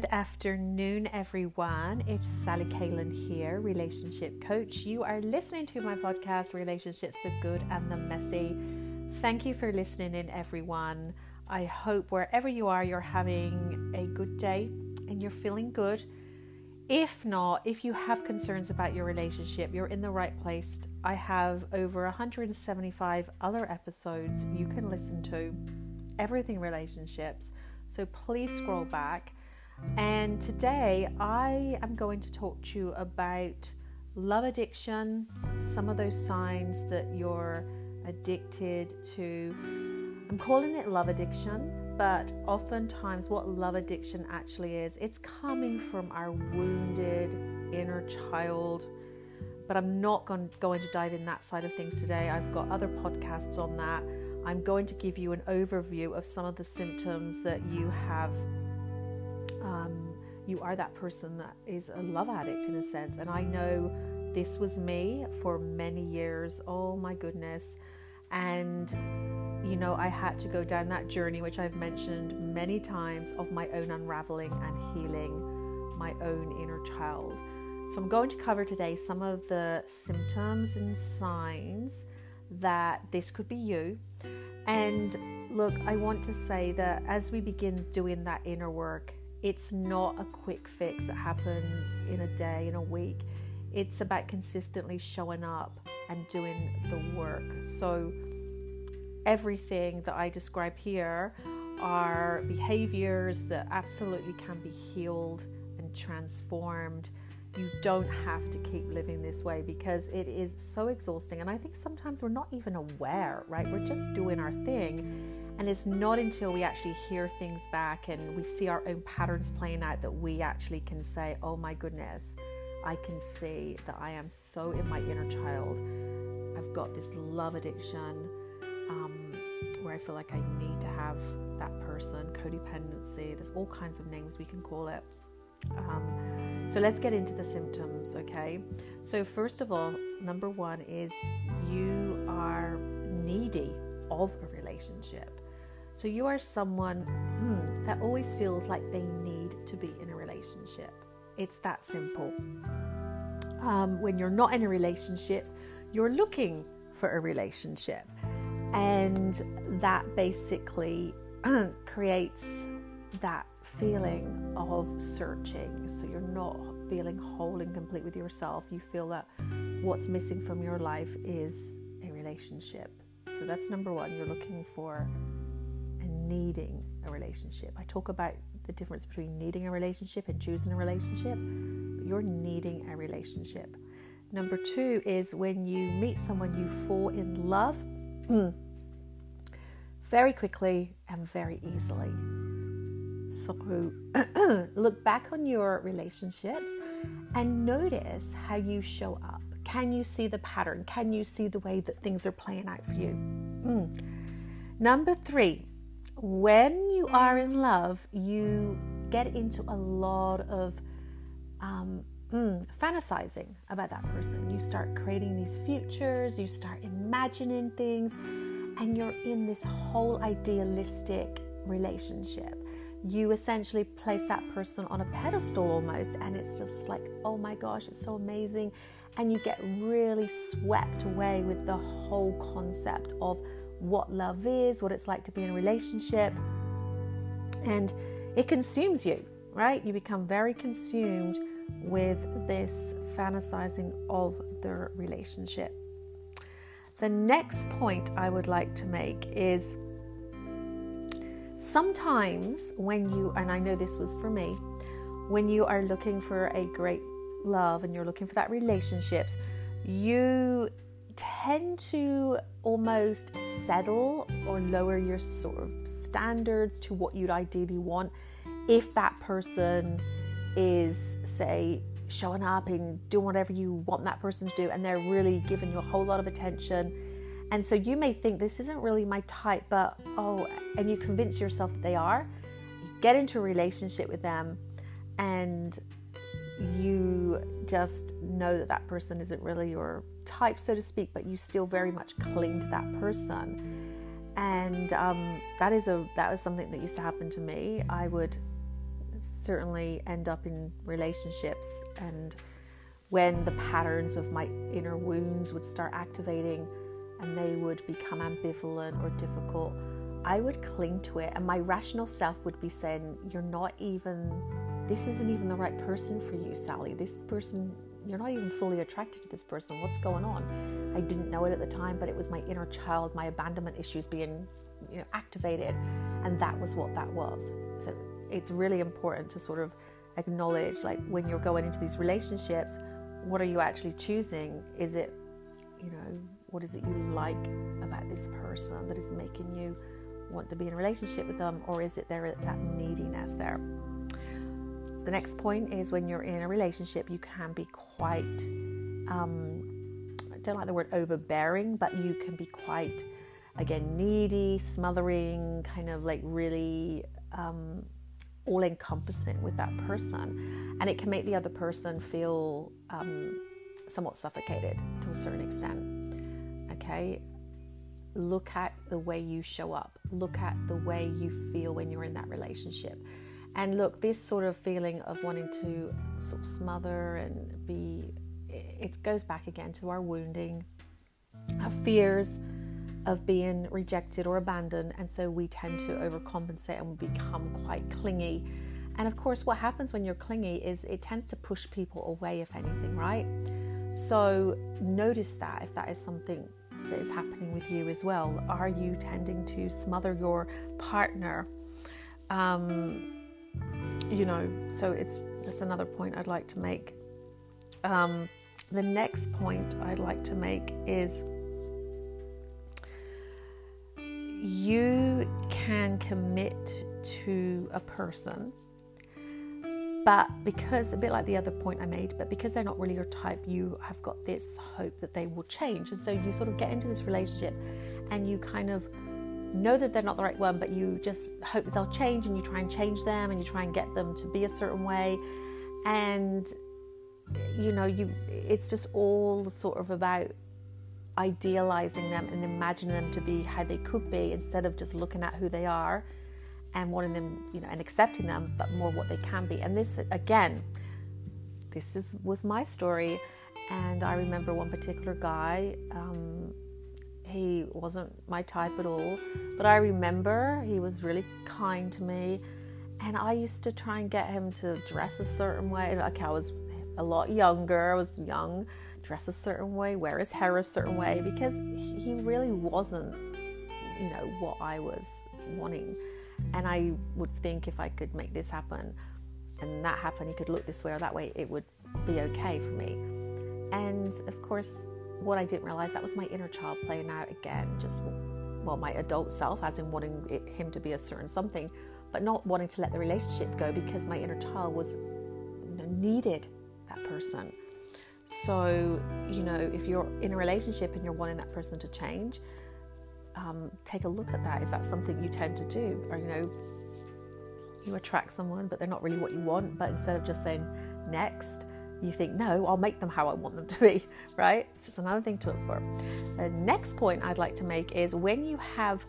Good afternoon, everyone. It's Sally Kalen here, relationship coach. You are listening to my podcast, Relationships the Good and the Messy. Thank you for listening in, everyone. I hope wherever you are, you're having a good day and you're feeling good. If not, if you have concerns about your relationship, you're in the right place. I have over 175 other episodes you can listen to, everything relationships. So please scroll back and today I am going to talk to you about love addiction, some of those signs that you're addicted to. I'm calling it love addiction, but oftentimes what love addiction actually is, it's coming from our wounded inner child. But I'm not going, to dive in that side of things today. I've got other podcasts on that. I'm going to give you an overview of some of the symptoms that you have um, you are that person that is a love addict in a sense. And I know this was me for many years. Oh my goodness. And, you know, I had to go down that journey, which I've mentioned many times, of my own unraveling and healing my own inner child. So I'm going to cover today some of the symptoms and signs that this could be you. And look, I want to say that as we begin doing that inner work, it's not a quick fix that happens in a day, in a week. It's about consistently showing up and doing the work. So, everything that I describe here are behaviors that absolutely can be healed and transformed. You don't have to keep living this way because it is so exhausting. And I think sometimes we're not even aware, right? We're just doing our thing and it's not until we actually hear things back and we see our own patterns playing out that we actually can say, oh my goodness, I can see that I am so in my inner child. I've got this love addiction um, where I feel like I need to have that person, codependency. There's all kinds of names we can call it. Um, so let's get into the symptoms, okay? So, first of all, number one is you are needy of a relationship. So you are someone hmm, that always feels like they need to be in a relationship. It's that simple. Um, when you're not in a relationship, you're looking for a relationship. And that basically creates that feeling of searching. So you're not feeling whole and complete with yourself. You feel that what's missing from your life is a relationship. So that's number one. You're looking for needing a relationship. I talk about the difference between needing a relationship and choosing a relationship, but you're needing a relationship. Number two is when you meet someone, you fall in love very quickly and very easily. So, look back on your relationships and notice how you show up. Can you see the pattern? Can you see the way that things are playing out for you? Mm. Number three, when you are in love, you get into a lot of um, mm, fantasizing about that person. You start creating these futures, you start imagining things, and you're in this whole idealistic relationship. You essentially place that person on a pedestal almost, and it's just like, oh my gosh, it's so amazing. And you get really swept away with the whole concept of what love is, what it's like to be in a relationship, and it consumes you, right? You become very consumed with this fantasizing of the relationship. The next point I would like to make is sometimes when you, and I know this was for me, when you are looking for a great love and you're looking for that relationships, you tend to almost settle or lower your sort of standards to what you'd ideally want if that person is, say, showing up and doing whatever you want that person to do, and they're really giving you a whole lot of attention. And so you may think this isn't really my type, but oh, and you convince yourself that they are. You get into a relationship with them, and you just know that that person isn't really your type, so to speak, but you still very much cling to that person. And um, that is a that was something that used to happen to me. I would certainly end up in relationships and when the patterns of my inner wounds would start activating and they would become ambivalent or difficult, I would cling to it. And my rational self would be saying, You're not even, this isn't even the right person for you, Sally. This person, you're not even fully attracted to this person. What's going on? I didn't know it at the time, but it was my inner child, my abandonment issues being you know, activated. And that was what that was. So it's really important to sort of acknowledge, like, when you're going into these relationships, what are you actually choosing? Is it, you know, what is it you like about this person that is making you want to be in a relationship with them, or is it there that neediness there? The next point is when you're in a relationship, you can be quite, um, I don't like the word overbearing, but you can be quite, again, needy, smothering, kind of like really um, all encompassing with that person. And it can make the other person feel um, somewhat suffocated to a certain extent. Okay? Look at the way you show up, look at the way you feel when you're in that relationship. And look, this sort of feeling of wanting to sort of smother and be, it goes back again to our wounding, our fears of being rejected or abandoned, and so we tend to overcompensate and become quite clingy. And of course, what happens when you're clingy is it tends to push people away, if anything, right? So notice that if that is something that is happening with you as well. Are you tending to smother your partner? Um, you know, so it's that's another point I'd like to make. Um, the next point I'd like to make is you can commit to a person, but because a bit like the other point I made, but because they're not really your type, you have got this hope that they will change. And so you sort of get into this relationship and you kind of know that they're not the right one, but you just hope that they'll change and you try and change them and you try and get them to be a certain way. And you know, you it's just all sort of about idealizing them and imagining them to be how they could be instead of just looking at who they are and wanting them, you know, and accepting them, but more what they can be. And this, again, this is, was my story. And I remember one particular guy, um, he wasn't my type at all, but I remember he was really kind to me. And I used to try and get him to dress a certain way. Like I was a lot younger, I was young dress a certain way, wear his hair a certain way, because he really wasn't, you know, what I was wanting. And I would think if I could make this happen and that happen, he could look this way or that way, it would be okay for me. And of course, what I didn't realize that was my inner child playing out again, just well, my adult self, as in wanting it, him to be a certain something, but not wanting to let the relationship go because my inner child was you know, needed that person. So, you know, if you're in a relationship and you're wanting that person to change, um, take a look at that. Is that something you tend to do? Or, you know, you attract someone, but they're not really what you want. But instead of just saying next, you think, no, I'll make them how I want them to be, right? So it's another thing to look for. The next point I'd like to make is when you have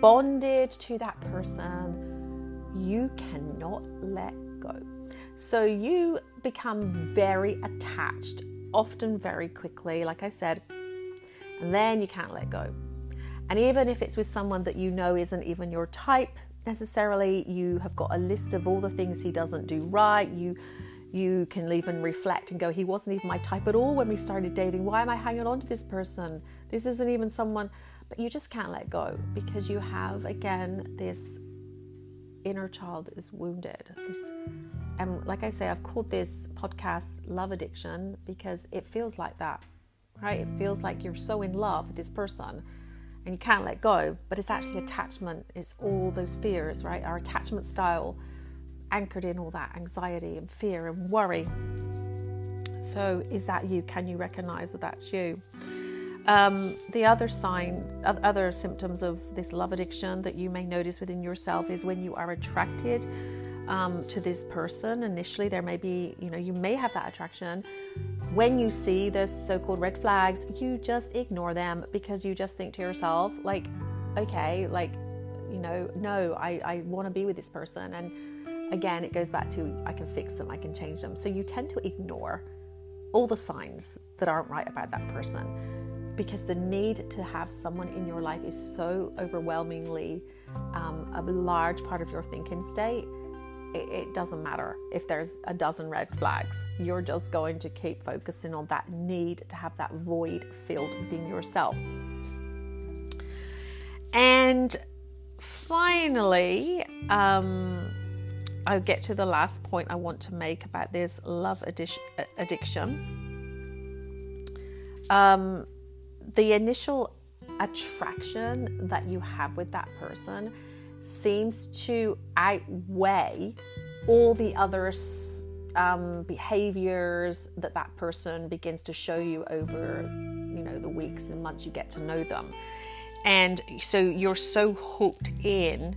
bonded to that person, you cannot let go. So you become very attached, often very quickly, like I said, and then you can't let go. And even if it's with someone that you know isn't even your type necessarily, you have got a list of all the things he doesn't do right. You you can even reflect and go, he wasn't even my type at all when we started dating. Why am I hanging on to this person? This isn't even someone, but you just can't let go because you have again this inner child is wounded. This and like I say, I've called this podcast Love Addiction because it feels like that, right? It feels like you're so in love with this person and you can't let go, but it's actually attachment. It's all those fears, right? Our attachment style anchored in all that anxiety and fear and worry. So, is that you? Can you recognize that that's you? Um, the other sign, other symptoms of this love addiction that you may notice within yourself is when you are attracted um, to this person initially there may be you know you may have that attraction when you see the so-called red flags you just ignore them because you just think to yourself like okay like you know no i, I want to be with this person and again, it goes back to I can fix them, I can change them. So you tend to ignore all the signs that aren't right about that person because the need to have someone in your life is so overwhelmingly um, a large part of your thinking state. It, doesn't matter if there's a dozen red flags. You're just going to keep focusing on that need to have that void filled within yourself. And finally, um, I'll get to the last point I want to make about this love addiction. Um, the initial attraction that you have with that person seems to outweigh all the other um, behaviors that that person begins to show you over you know the weeks and months you get to know them and so you're so hooked in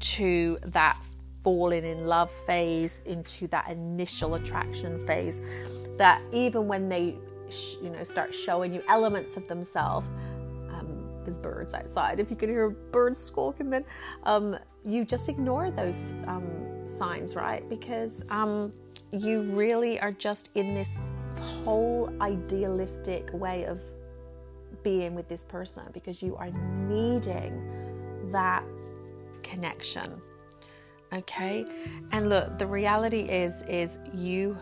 to that falling in love phase, into that initial attraction phase, that even when they, you know, start showing you elements of themselves, um, there's birds outside. If you can hear birds squawking, then um, you just ignore those um, signs, right? Because um, you really are just in this whole idealistic way of being with this person because you are needing that connection okay and look the reality is is you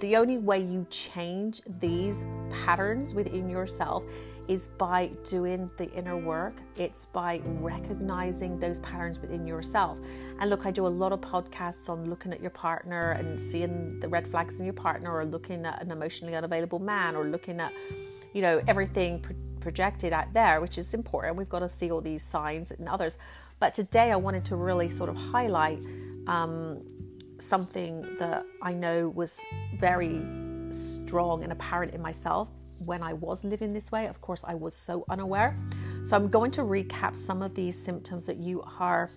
the only way you change these patterns within yourself is by doing the inner work. It's by recognizing those patterns within yourself. And look, I do a lot of podcasts on looking at your partner and seeing the red flags in your partner, or looking at an emotionally unavailable man, or looking at you know, everything pro- projected out there, which is important. We've got to see all these signs and others. But today I wanted to really sort of highlight um, something that I know was very strong and apparent in myself when I was living this way. Of course, I was so unaware. So I'm going to recap some of these symptoms that you are,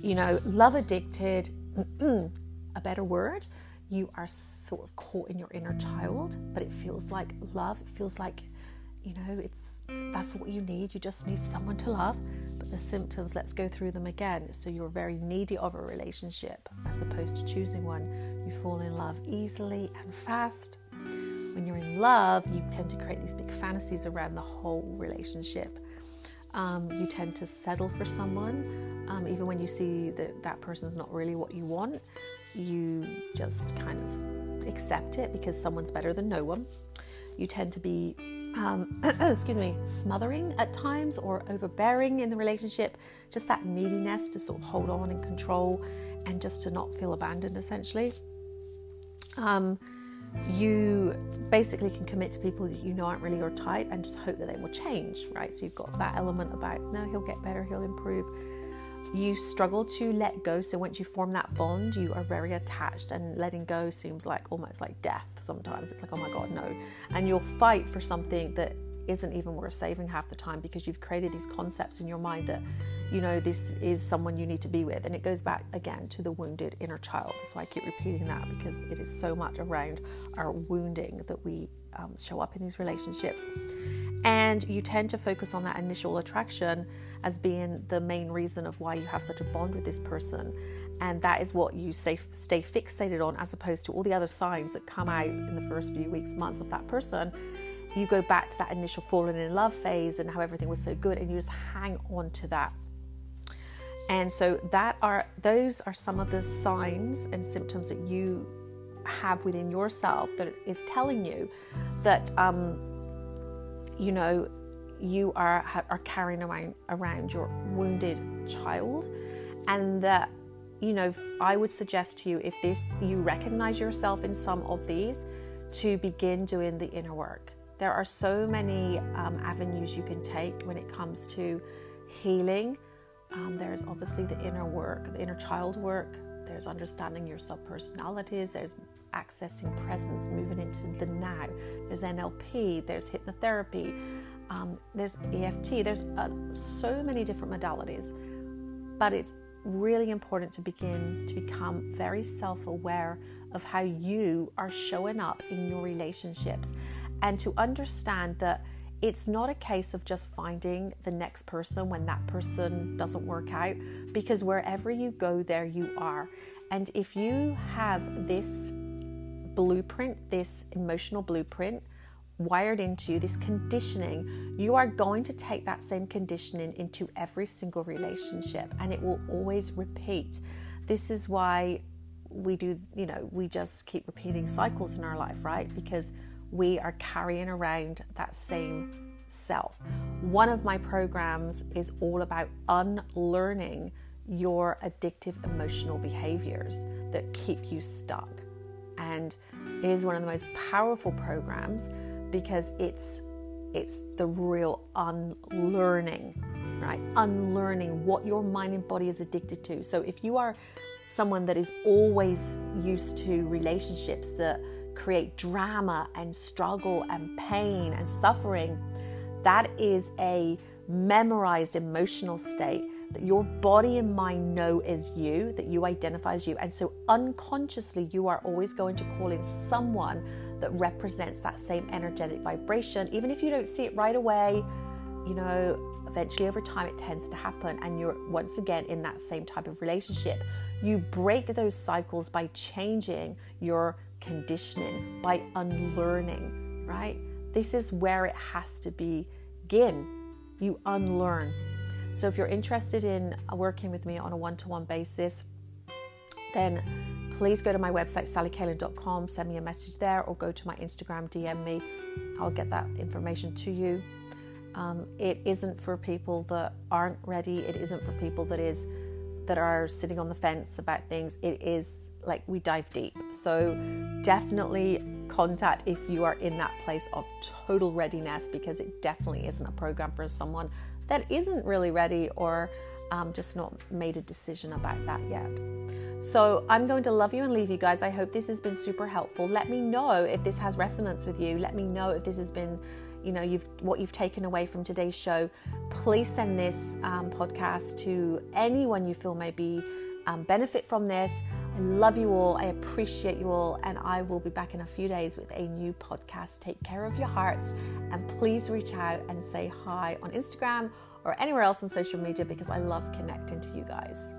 you know, love addicted, a better word, you are sort of caught in your inner child, but it feels like love. It feels like, you know, it's that's what you need. You just need someone to love. The symptoms, let's go through them again. So you're very needy of a relationship as opposed to choosing one. You fall in love easily and fast. When you're in love, you tend to create these big fantasies around the whole relationship. Um, you tend to settle for someone, um, even when you see that that person's not really what you want you just kind of accept it because someone's better than no one. You tend to be, um, excuse me, smothering at times or overbearing in the relationship, just that neediness to sort of hold on and control and just to not feel abandoned essentially. Um, you basically can commit to people that you know aren't really your type and just hope that they will change, right? So you've got that element about, no, he'll get better, he'll improve you struggle to let go. So once you form that bond, you are very attached, and letting go seems like almost like death sometimes. It's like, oh my God, no. And you'll fight for something that isn't even worth saving half the time because you've created these concepts in your mind that, you know, this is someone you need to be with. And it goes back again to the wounded inner child. So I keep repeating that because it is so much around our wounding that we um, show up in these relationships. And you tend to focus on that initial attraction as being the main reason of why you have such a bond with this person. And that is what you stay, stay fixated on, as opposed to all the other signs that come out in the first few weeks, months of that person. You go back to that initial falling in love phase and how everything was so good, and you just hang on to that. And so that are those are some of the signs and symptoms that you have within yourself that is telling you that um, you know you are are carrying around around your wounded child and that you know i would suggest to you if this you recognize yourself in some of these to begin doing the inner work. There are so many um, avenues you can take when it comes to healing. Um, there's obviously the inner work the inner child work. There's understanding your subpersonalities. There's accessing presence moving into the now. There's nlp there's hypnotherapy um, there's EFT, there's uh, so many different modalities, but it's really important to begin to become very self aware of how you are showing up in your relationships and to understand that it's not a case of just finding the next person when that person doesn't work out, because wherever you go, there you are. And if you have this blueprint, this emotional blueprint wired into this conditioning, you are going to take that same conditioning into every single relationship and it will always repeat. This is why we do, you know, we just keep repeating cycles in our life, right? Because we are carrying around that same self. One of my programs is all about unlearning your addictive emotional behaviors that keep you stuck. And it is one of the most powerful programs because it's it's the real unlearning, right? Unlearning what your mind and body is addicted to. So if you are someone that is always used to relationships that create drama and struggle and pain and suffering, that is a memorized emotional state that your body and mind know as you, that you identify as you. And so unconsciously, you are always going to call in someone that represents that same energetic vibration. Even if you don't see it right away, you know, eventually over time it tends to happen. And you're once again in that same type of relationship. You break those cycles by changing your conditioning, by unlearning, right? This is where it has to begin. You unlearn so if you're interested in working with me on a one to one basis, then please go to my website, sallycalen.com, send me a message there, or go to my Instagram, DM me. I'll get that information to you. Um, it isn't for people that aren't ready. It isn't for people that is that are sitting on the fence about things. It is like we dive deep. So definitely contact if you are in that place of total readiness because it definitely isn't a program for someone that isn't really ready or um, just not made a decision about that yet. So I'm going to love you and leave you guys. I hope this has been super helpful. Let me know if this has resonance with you. Let me know if this has been, you know, you've what you've taken away from today's show. Please send this um, podcast to anyone you feel may be um, benefit from this. I love you all. I appreciate you all. And I will be back in a few days with a new podcast. Take care of your hearts and please reach out and say hi on Instagram or anywhere else on social media because I love connecting to you guys.